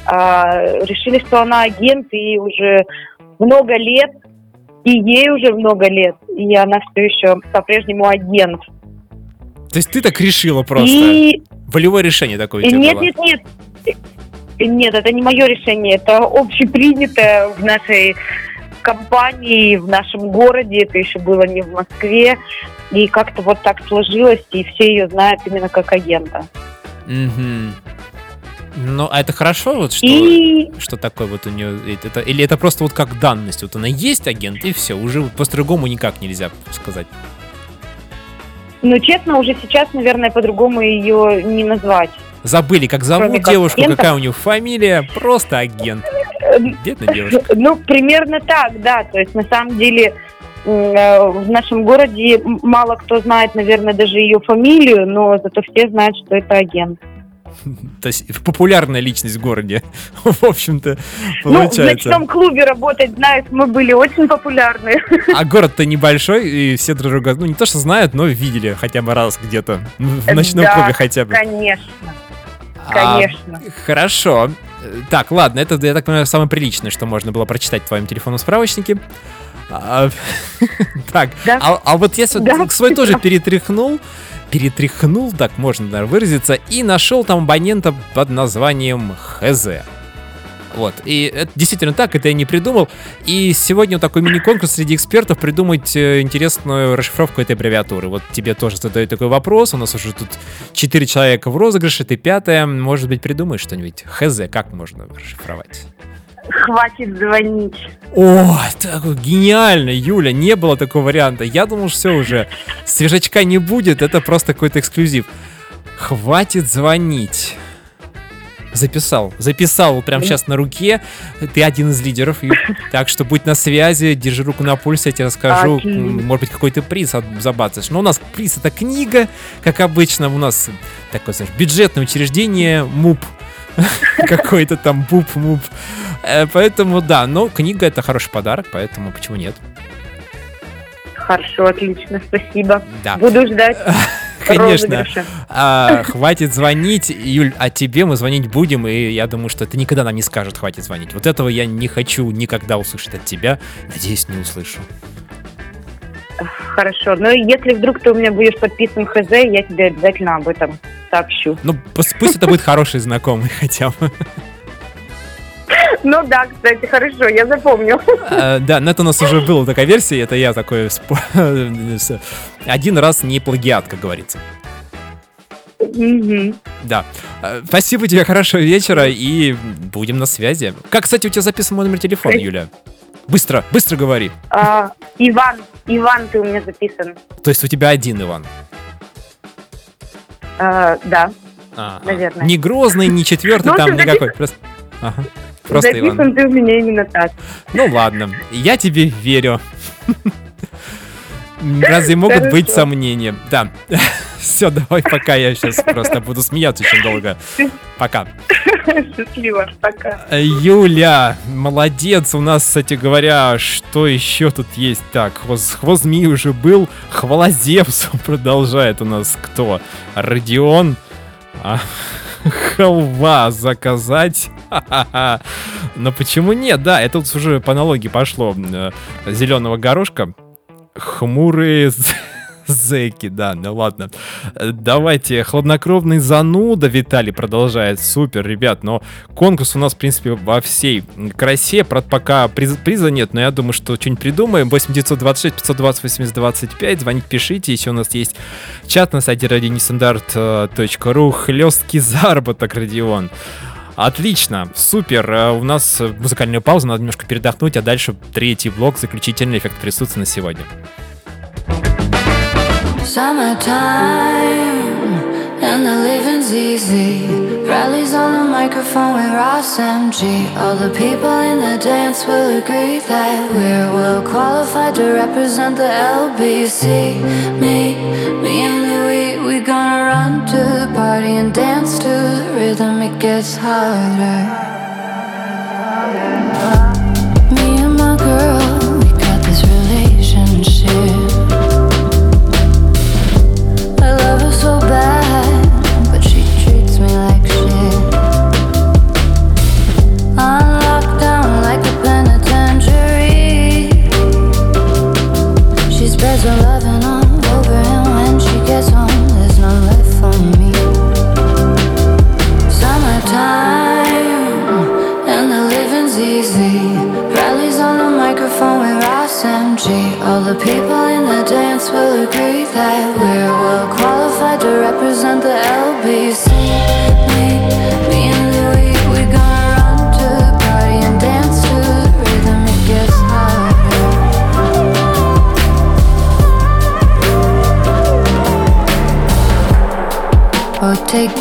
а, решили, что она агент, и уже много лет, и ей уже много лет, и она все еще по-прежнему агент. То есть ты так решила просто? И Волевое решение такое у тебя Нет, было? нет, нет. Нет, это не мое решение, это общепринятое в нашей компании, в нашем городе, это еще было не в Москве, и как-то вот так сложилось, и все ее знают именно как агента. Мгм. Ну, а это хорошо, вот что, И что такое вот у нее, это, или это просто вот как данность, вот она есть агент, и все, уже по-другому никак нельзя сказать. Ну, честно, уже сейчас, наверное, по-другому ее не назвать. Забыли, как зовут Кроме как девушку, агента. какая у нее фамилия, просто агент. Бедная девушка. *laughs* Ну, примерно так, да. То есть, на самом деле, э, в нашем городе мало кто знает, наверное, даже ее фамилию, но зато все знают, что это агент. *laughs* То есть популярная личность в городе, *laughs* в общем-то, Ну, в получается. ночном клубе работать, знаешь, мы были очень популярны. А город-то небольшой, и все друг друга, ну, не то что знают, но видели хотя бы раз где-то, в ночном Да, клубе хотя бы. Конечно, А, конечно. Хорошо. Э, Так, ладно, это, я так понимаю, самое приличное, что можно было прочитать в твоем телефонном справочнике. А, *laughs* Так, Да. а, а вот я Да. свой тоже перетряхнул, перетряхнул, так можно наверное, выразиться, и нашел там абонента под названием ХЗ. Вот, и это действительно так, это я не придумал. И сегодня вот такой мини-конкурс среди экспертов придумать э, интересную расшифровку этой аббревиатуры. Вот тебе тоже задают такой вопрос, у нас уже тут четыре человека в розыгрыше, ты пятая, может быть, придумаешь что-нибудь? ХЗ, как можно расшифровать? Хватит звонить. О, так гениально, Юля, не было такого варианта. Я думал, все уже, свежачка не будет, это просто какой-то эксклюзив. Хватит звонить. Записал, записал вот прямо сейчас на руке. Ты один из лидеров, и- *laughs* так что будь на связи, держи руку на пульсе, я тебе расскажу, м, может быть, какой-то приз забацаешь. Но у нас приз это книга, как обычно, у нас такое, знаешь, бюджетное учреждение, МУП, *laughs* какой-то там БУП, МУП. Э, Поэтому, да, но книга это хороший подарок, поэтому почему нет? Хорошо, отлично, спасибо. Да. Буду ждать *laughs* Конечно. А, хватит звонить, Юль, а тебе мы звонить будем, и я думаю, что ты никогда нам не скажет хватит звонить. Вот этого я не хочу никогда услышать от тебя. Надеюсь, не услышу. Хорошо. Но если вдруг ты у меня будешь подписан ХЗ, я тебе обязательно об этом сообщу. Ну, пусть это будет хороший знакомый хотя бы. *laughs* Ну да, кстати, хорошо, я запомню. А, Да, но это у нас уже была такая версия, это я такой *laughs* один раз не плагиат, как говорится. Да. А, Спасибо тебе, хорошего вечера, и будем на связи. Как, кстати, у тебя записан мой номер телефона, Юля? Быстро, быстро говори. А, Иван, Иван, ты у меня записан. То есть у тебя один Иван? А, да, А, а. Наверное. Не Грозный, не четвертый, Ну, там никакой. Просто, Ага. Просто записан Иван. ты у меня именно так. Ну ладно, я тебе верю. Разве могут Хорошо. быть сомнения? Да. *laughs* Все, давай пока, я сейчас просто буду смеяться очень долго. Пока. *laughs* Счастливо, пока. Э, Юля, молодец. У нас, кстати говоря, что еще тут есть? Так, хвост, хвост змеи уже был. Хвала Зевсу *laughs* продолжает у нас кто? Родион. А, халва заказать. Но почему нет? Да, это уже по аналогии пошло. Зеленого горошка. Хмурые зэки, да, ну ладно. Давайте, хладнокровный зануда Виталий продолжает. Супер, ребят, но конкурс у нас, в принципе, во всей красе. Правда, пока приз- приза нет, но я думаю, что что-нибудь придумаем. 8926 520 80 25. Звоните, пишите. Еще у нас есть чат на сайте radionestandarт.ru. Хлесткий заработок, Родион. Отлично, супер. Э, У нас музыкальная пауза, надо немножко передохнуть, а дальше третий блок, заключительный эффект присутствия на сегодня. Summertime and the living's easy. Rallies on the microphone with Ross MG. All the people in the dance will agree that we're well qualified to represent the LBC. Me, me and Louis, we gonna run to the party and dance to the rhythm. It gets harder. Me and my girl,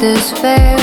despair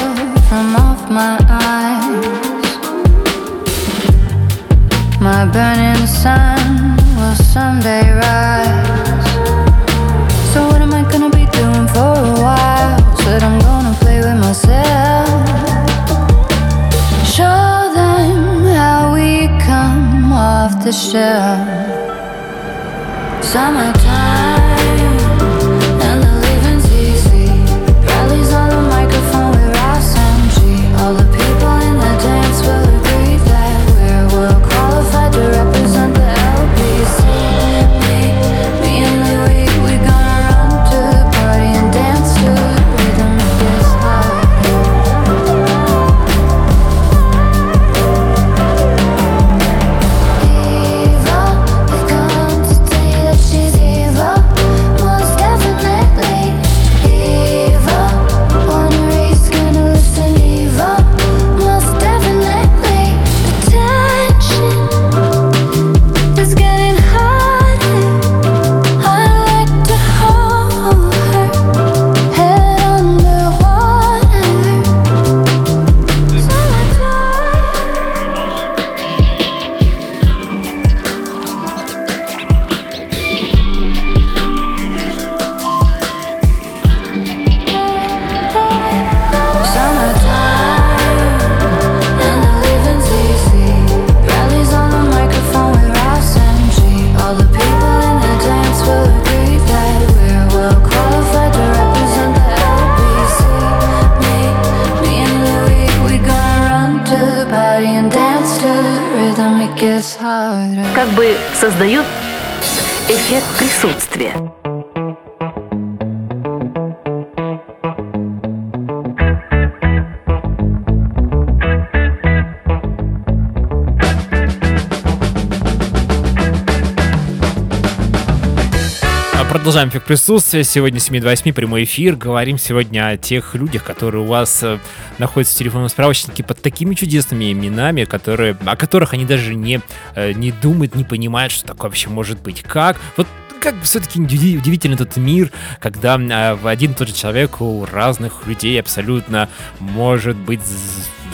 Эффект присутствия. Сегодня с 7 до 8 прямой эфир. Говорим сегодня о тех людях, которые у вас э, находятся в телефонном справочнике под такими чудесными именами, которые, о которых они даже не, э, не думают, не понимают, что такое вообще может быть. Как? Вот как все-таки удивительный этот мир, когда э, в один и тот же человек у разных людей абсолютно может быть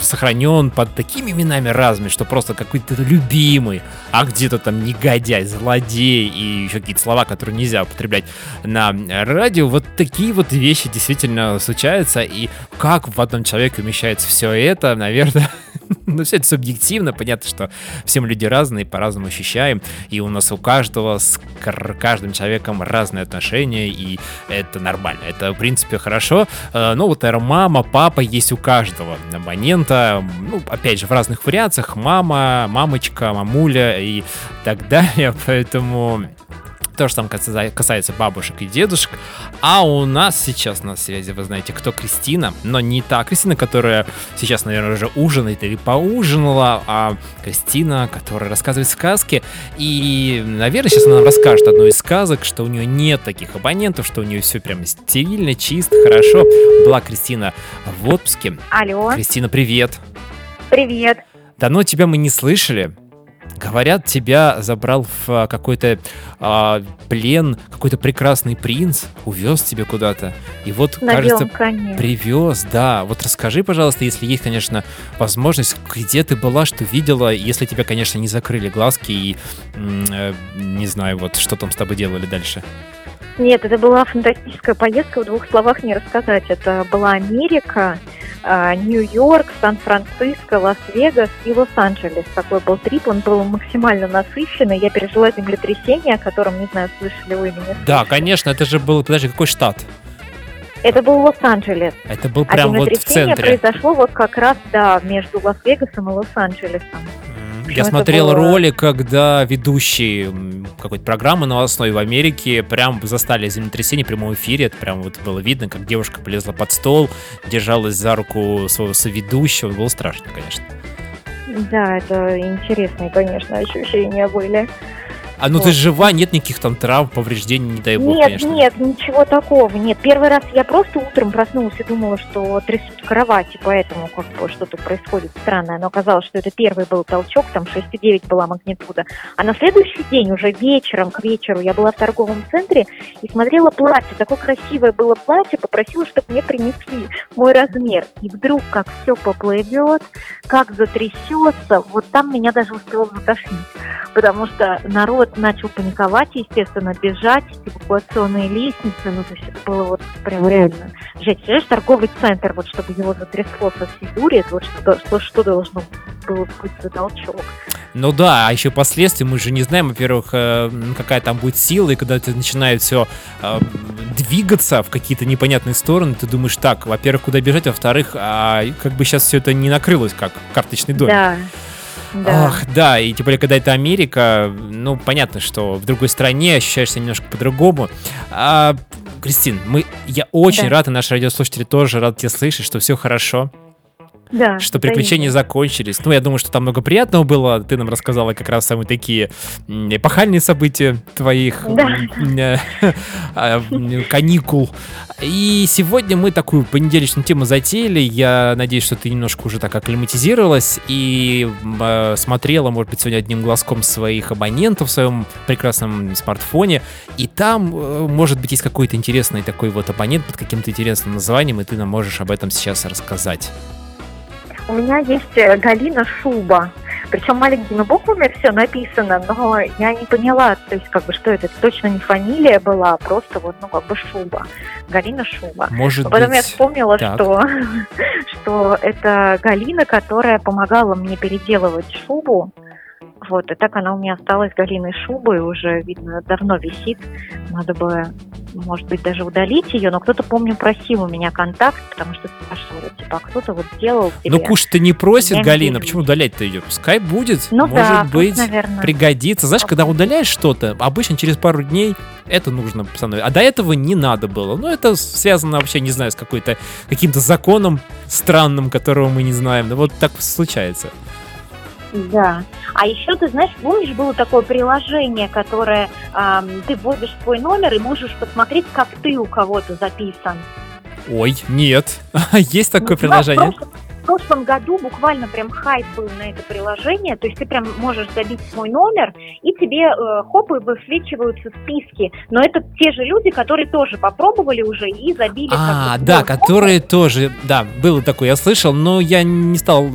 сохранен под такими именами разными, что просто какой-то любимый, а где-то там негодяй, злодей и еще какие-то слова, которые нельзя употреблять на радио. Вот такие вот вещи действительно случаются, и как в одном человеке умещается все это, наверное, *laughs* ну, все это субъективно, понятно, что все мы люди разные, по-разному ощущаем, и у нас у каждого кар- каждым человеком разные отношения, и это нормально, это, в принципе, хорошо. Э, Ну, вот, наверное, мама, папа есть у каждого абонента, ну, опять же, в разных вариациях, мама, мамочка, мамуля и так *laughs* далее, поэтому... То же самое касается- касается бабушек и дедушек. А у нас сейчас на связи, вы знаете, кто Кристина, но не та Кристина, которая сейчас, наверное, уже ужинает или поужинала, а Кристина, которая рассказывает сказки. И, наверное, сейчас она нам расскажет одну из сказок, что у нее нет таких абонентов, что у нее все прям стерильно, чисто, хорошо. Была Кристина в отпуске. Алло, Кристина, привет. привет. Давно тебя мы не слышали. Говорят, тебя забрал в а, какой-то а, плен какой-то прекрасный принц, увез тебя куда-то. И вот, На кажется, коне. привез, да. Вот расскажи, пожалуйста, если есть, конечно, возможность, где ты была, что видела, если тебя, конечно, не закрыли глазки и, э, не знаю, вот что там с тобой делали дальше. Нет, это была фантастическая поездка, в двух словах не рассказать. Это была Америка, а, Нью-Йорк, Сан-Франциско, Лас-Вегас и Лос-Анджелес. Такой был трип, он был максимально насыщенный. Я пережила землетрясение, о котором, не знаю, слышали вы или нет. Да, конечно, это же был, подожди, какой штат? Это был Лос-Анджелес. Это был А прям вот в землетрясение центре. произошло вот как раз, да, между Лас-Вегасом и Лос-Анджелесом. Я это смотрел было- ролик, когда ведущие какой-то программы новостной в Америке прям застали землетрясение в прямом эфире. Это прям вот было видно, как девушка полезла под стол, держалась за руку своего соведущего. Было страшно, конечно. Да, это интересные, конечно, ощущения были. А ну ты Вот. жива, нет никаких там травм, повреждений, не дай бог, Нет, конечно. нет, ничего такого. Нет, первый раз я просто утром проснулась и думала, что трясут кровати, поэтому как бы что-то происходит странное. Но оказалось, что это первый был толчок, там 6,9 была магнитуда. А на следующий день, уже вечером, к вечеру, я была в торговом центре и смотрела платье. Такое красивое было платье, попросила, чтобы мне принесли мой размер. И вдруг, как все поплывет, как затрясется, вот там меня даже успело затошнить. Потому что народ начал паниковать, естественно, бежать, эвакуационные лестницы, ну, то есть это было вот прям реально жесть. Представляешь, торговый центр, вот чтобы его затрясло со всей дури, это вот что, что, что должно было быть за толчок. Ну да, а еще последствия мы же не знаем, во-первых, э, м, какая там будет сила, и когда это начинает все двигаться в какие-то непонятные стороны, ты думаешь, так, во-первых, куда бежать, во-вторых, а как бы сейчас все это не накрылось, как карточный домик. Да. Да. Ах, да, и тем более, когда это Америка, ну, понятно, что в другой стране ощущаешься немножко по-другому. А, Кристин, мы, я очень Да. рад, и наши радиослушатели тоже рад тебя слышать, что все хорошо, Да, что приключения закончились. Ну, я думаю, что там много приятного было. Ты нам рассказала как раз самые такие эпохальные события твоих Да. э, *laughs* а, каникул. И сегодня мы такую понедельничную тему затеяли. Я надеюсь, что ты немножко уже так акклиматизировалась и э, смотрела, может быть, сегодня одним глазком своих абонентов в своем прекрасном смартфоне. И там, э, может быть, есть какой-то интересный такой вот абонент под каким-то интересным названием, и ты нам можешь об этом сейчас рассказать. У меня есть э, Галина Шуба. Причем маленькими буквами все написано, но я не поняла, то есть как бы что это, точно не фамилия была, а просто вот, ну, как бы Шуба. Галина Шуба. Может Но потом я быть, вспомнила, так. что, *laughs* что это Галина, которая помогала мне переделывать шубу. Вот, и так она у меня осталась Галиной шубой, уже, видно, давно висит. Надо бы, может быть, даже удалить ее, но кто-то, помню, просил у меня контакт, потому что спрашивали, типа, а кто-то вот сделал тебе. Ну, кушать-то не просит Я не Галина, вижу. почему удалять-то ее? Пускай будет, Ну может да, быть, наверное. пригодится. Знаешь, когда удаляешь что-то, обычно через пару дней это нужно становиться. А до этого не надо было. Ну, это связано вообще, не знаю, с какой-то каким-то законом странным, которого мы не знаем. Но вот так случается. Да. А еще ты знаешь, помнишь, было такое приложение, которое ам, ты вводишь свой номер и можешь посмотреть, как ты у кого-то записан. Ой, нет. *laughs* Есть такое Ну, приложение? В прошлом, году буквально прям хайп был на это приложение, то есть ты прям можешь забить свой номер, и тебе э, хоп, и высвечиваются списки. Но это те же люди, которые тоже попробовали уже и забили. А, да, которые тоже, да, было такое, я слышал, но я не стал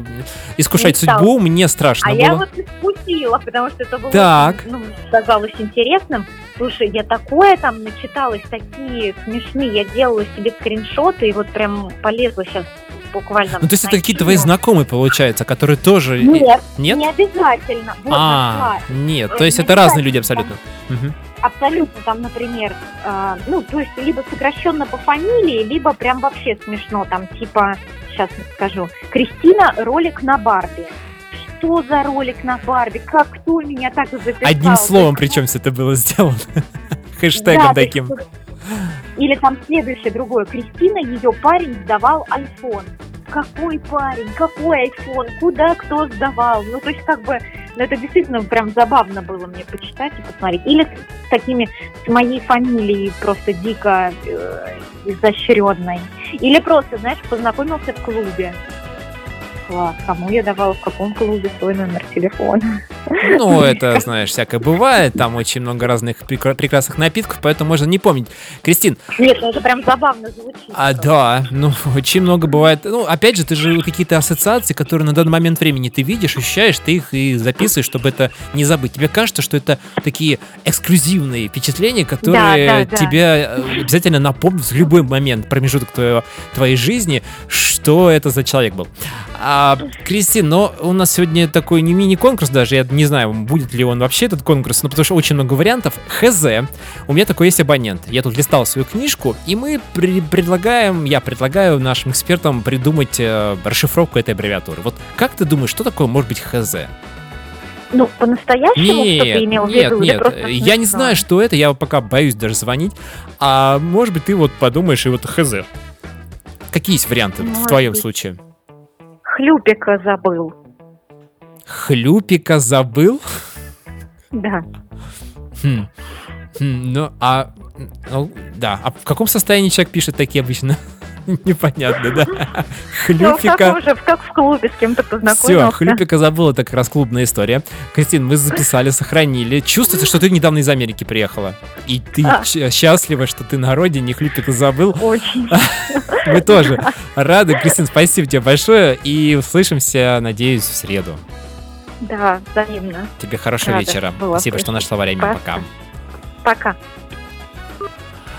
искушать Не стал. судьбу, мне страшно А было. я вот искусила, потому что это было Так. ну, казалось интересным. Слушай, я такое там начиталась, такие смешные. Я делала себе скриншоты и вот прям полезла сейчас буквально. Ну, то есть это какие-то твои знакомые, получается, которые тоже... Нет, Нет? не обязательно. Вот, А, нашла. нет, Э, то есть не это разные люди абсолютно. Мгм. Абсолютно там, например, э, ну, то есть либо сокращенно по фамилии, либо прям вообще смешно, там типа, сейчас скажу, Кристина ролик на Барби. Что за ролик на Барби? Как кто меня так записал? Одним словом, причем все это было сделано. *laughs* Хэштегом Да, таким. есть, Или там следующее, другое. Кристина, ее парень сдавал iPhone. Какой парень? Какой iPhone? Куда кто сдавал? Ну, то есть, как бы, ну, это действительно прям забавно было мне почитать и посмотреть. Или с такими, с моей фамилией просто дико э, изощренной. Или просто, знаешь, познакомился в клубе. Класс. Кому я давала в каком клубе свой номер телефона? Ну, это, знаешь, всякое бывает. Там очень много разных прекра- прекрасных напитков, поэтому можно не помнить. Кристин, Нет, ну это прям забавно звучит. а, да, ну, очень много бывает. Ну, опять же, ты же какие-то ассоциации, которые на данный момент времени ты видишь, ощущаешь, ты их и записываешь, чтобы это не забыть. Тебе кажется, что это такие эксклюзивные впечатления, которые Да, да, да. тебя э, обязательно напомнят в любой момент, промежуток твоего, твоей жизни, что это за человек был. А, Кристин, но у нас сегодня такой не мини-конкурс даже, я не знаю, будет ли он вообще этот конкурс, но потому что очень много вариантов. ХЗ, у меня такой есть абонент. Я тут листал свою книжку, и мы при- предлагаем, я предлагаю нашим экспертам придумать э, расшифровку этой аббревиатуры. Вот как ты думаешь, что такое может быть ХЗ? Ну, по-настоящему, что ты имел в нет, виду? или нет, просто я не знаю, что это, я пока боюсь даже звонить. А может быть, ты вот подумаешь и вот ХЗ. Какие есть варианты в Может твоем быть. случае? Хлюпика забыл. Хлюпика забыл? Да. Хм. Хм, Ну, а... ну, да, а в каком состоянии человек пишет такие обычно? *laughs* Непонятно, да? *laughs* Ну, как Хлюпика... уже, как в клубе с кем-то Все, познакомился. Хлюпика забыл, это как раз клубная история. Кристин, мы записали, сохранили. Чувствуется, что ты недавно из Америки приехала. И ты А. счастлива, что ты на родине, Хлюпика забыл. Очень. *laughs* Мы тоже рады. Кристин, спасибо тебе большое. И услышимся, надеюсь, в среду. Да, взаимно. Тебе хорошего Рада вечера. Спасибо, что нашла время. Пока. Пока.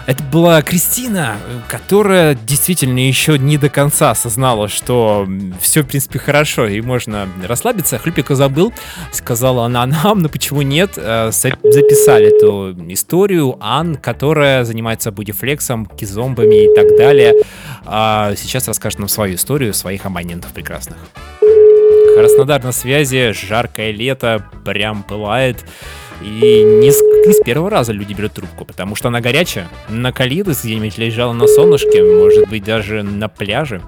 Это была Кристина, которая действительно еще не до конца осознала, что все, в принципе, хорошо и можно расслабиться. Хлюпика забыл, сказала она нам, но почему нет? Э, за- Записали эту историю Ан, которая занимается бодифлексом, кизомбами и так далее. А сейчас расскажет нам свою историю своих абонентов прекрасных. Краснодар на связи, жаркое лето, прям пылает. И не не с первого раза люди берут трубку, потому что она горячая. Накалилась где-нибудь, лежала на солнышке, может быть, даже на пляже.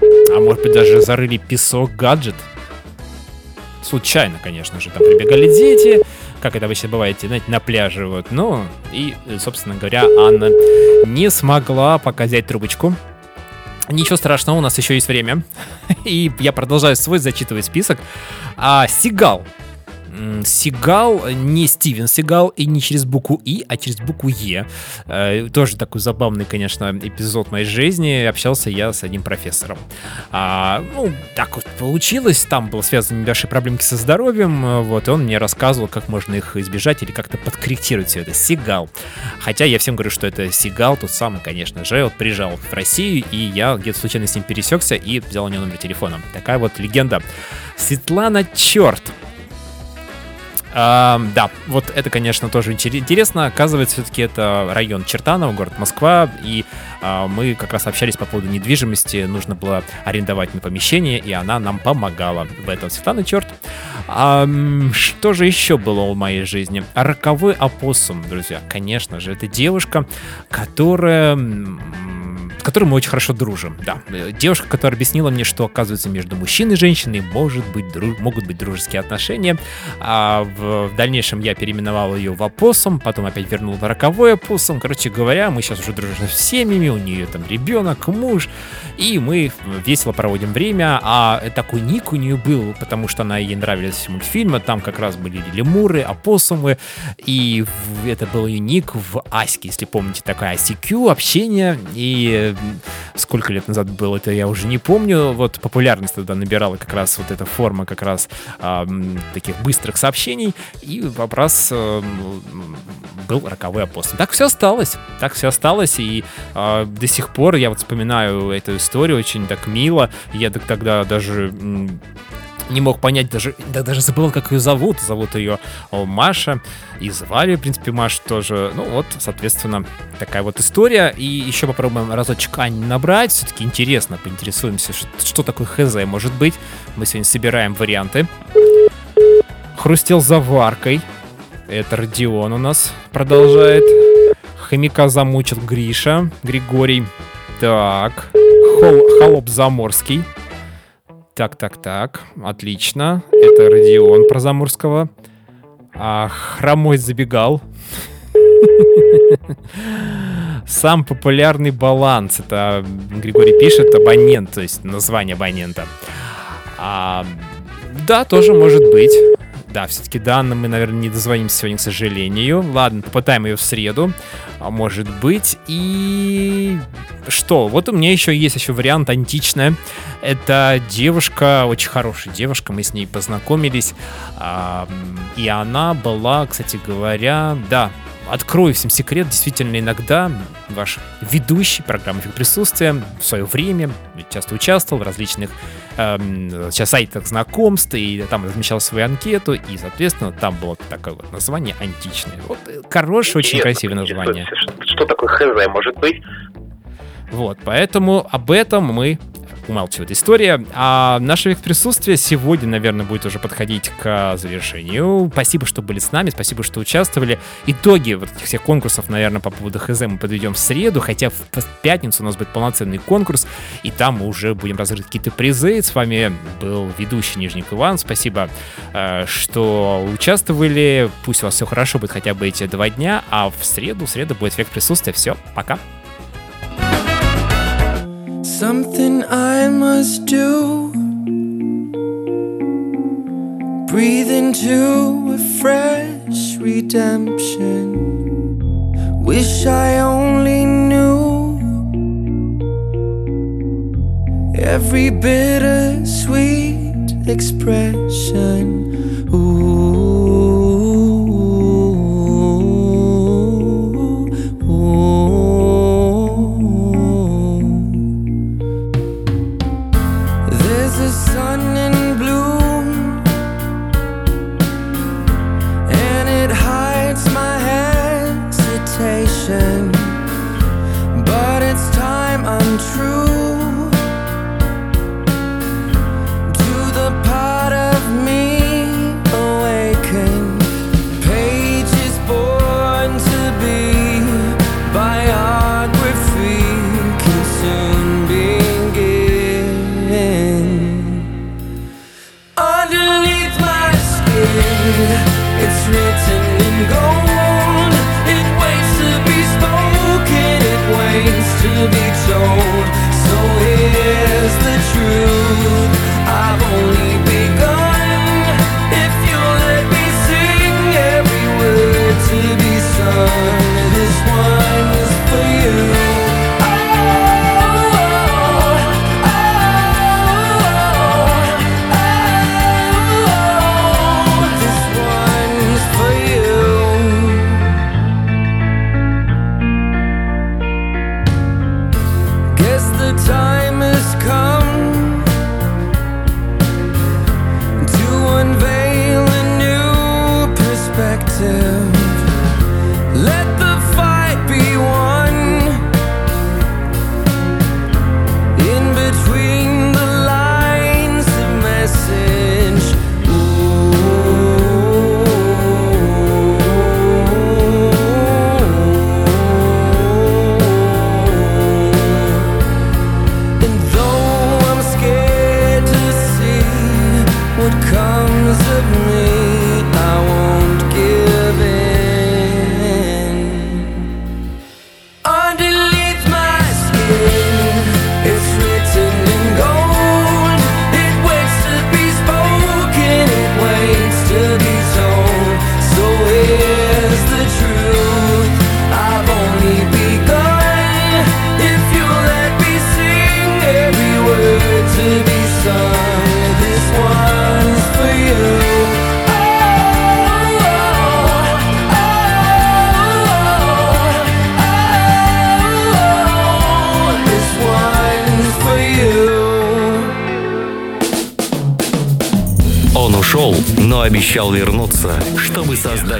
А может быть, даже зарыли песок, гаджет. Случайно, конечно же, там прибегали дети, как это обычно бывает, знаете, на пляже, вот. Ну, и, собственно говоря, Анна не смогла показать трубочку. Ничего страшного, у нас еще есть время. *laughs* И я продолжаю свой зачитывать список. А, Сигал. Сигал, не Стивен Сигал, и не через букву И, а через букву Е. Э, тоже такой забавный, конечно, эпизод моей жизни. Общался я с одним профессором. А, ну, так вот получилось. Там было связано небольшие проблемки со здоровьем. Вот, и он мне рассказывал, как можно их избежать или как-то подкорректировать все это. Сигал. Хотя я всем говорю, что это Сигал, тот самый, конечно же. Вот приезжал в Россию, и я где-то случайно с ним пересекся и взял у него номер телефона. Такая вот легенда. Светлана Черт. А, да, вот это, конечно, тоже интере- интересно. Оказывается, все-таки это район Чертаново, город Москва, и а, мы как раз общались по поводу недвижимости. Нужно было арендовать на помещение, и она нам помогала в этом. Светлана Черт. А, что же еще было в моей жизни? Роковой опоссум, друзья. Конечно же, это девушка, которая которой мы очень хорошо дружим. Да, Э, девушка, которая объяснила мне, что оказывается между мужчиной и женщиной может быть дру- могут быть дружеские отношения. А в, в дальнейшем я переименовал ее в опоссум, потом опять вернул в роковой опоссум. Короче говоря, мы сейчас уже дружим с семьями, у нее там ребенок, муж, и мы весело проводим время. А такой ник у нее был, потому что она ей нравились мультфильмы, там как раз были лемуры, опоссумы, и это был ее ник в Аське, если помните, такая ICQ, общение, и сколько лет назад было, это я уже не помню, вот популярность тогда набирала как раз вот эта форма как раз м, таких быстрых сообщений, и вопрос э, м, был роковой апостол. Так все осталось, так все осталось, и а, до сих пор я вот вспоминаю эту историю очень так мило, я так тогда даже не мог понять, даже, да, даже забыл, как ее зовут. Зовут ее Маша. И звали, в принципе, Маша тоже. Ну вот, соответственно, такая вот история. И еще попробуем разочек Ани набрать. Все-таки интересно, поинтересуемся, что, что такое ХЗ может быть. Мы сегодня собираем варианты. Хрустел заваркой. Это Родион у нас продолжает. Хомяка замучил Гриша. Григорий. Так. Хол- холоп Заморский. Так, так, так. Отлично. Это Родион про Заморского. А, хромой забегал. *laughs* Сам популярный баланс. Это Григорий пишет абонент, то есть название абонента. А, да, тоже может быть. Да, все-таки данным мы, наверное, не дозвонимся сегодня, к сожалению. Ладно, попытаем ее в среду. А может быть. И что? Вот у меня еще есть еще вариант античная. Это девушка, очень хорошая девушка, мы с ней познакомились. И она была, кстати говоря, да, открою всем секрет, действительно иногда ваш ведущий программы «Эффект присутствия» в свое время часто участвовал в различных эм, сейчас сайтах знакомств, и там размещал свою анкету, и, соответственно, там было такое вот название античное. Вот, э, хорошее, очень красивое название. Что, что такое хз может быть? Вот, поэтому об этом мы умалчивает история. А наше век присутствие сегодня, наверное, будет уже подходить к завершению. Спасибо, что были с нами, спасибо, что участвовали. Итоги вот этих всех конкурсов, наверное, по поводу ХЗ мы подведем в среду, хотя в пятницу у нас будет полноценный конкурс, и там мы уже будем разыгрывать какие-то призы. С вами был ведущий Нижник Иван. Спасибо, э, что участвовали. Пусть у вас все хорошо будет хотя бы эти два дня, а в среду, в среду будет век присутствия. Все, пока. Something I must do. Breathe into a fresh redemption. Wish I only knew every bittersweet expression.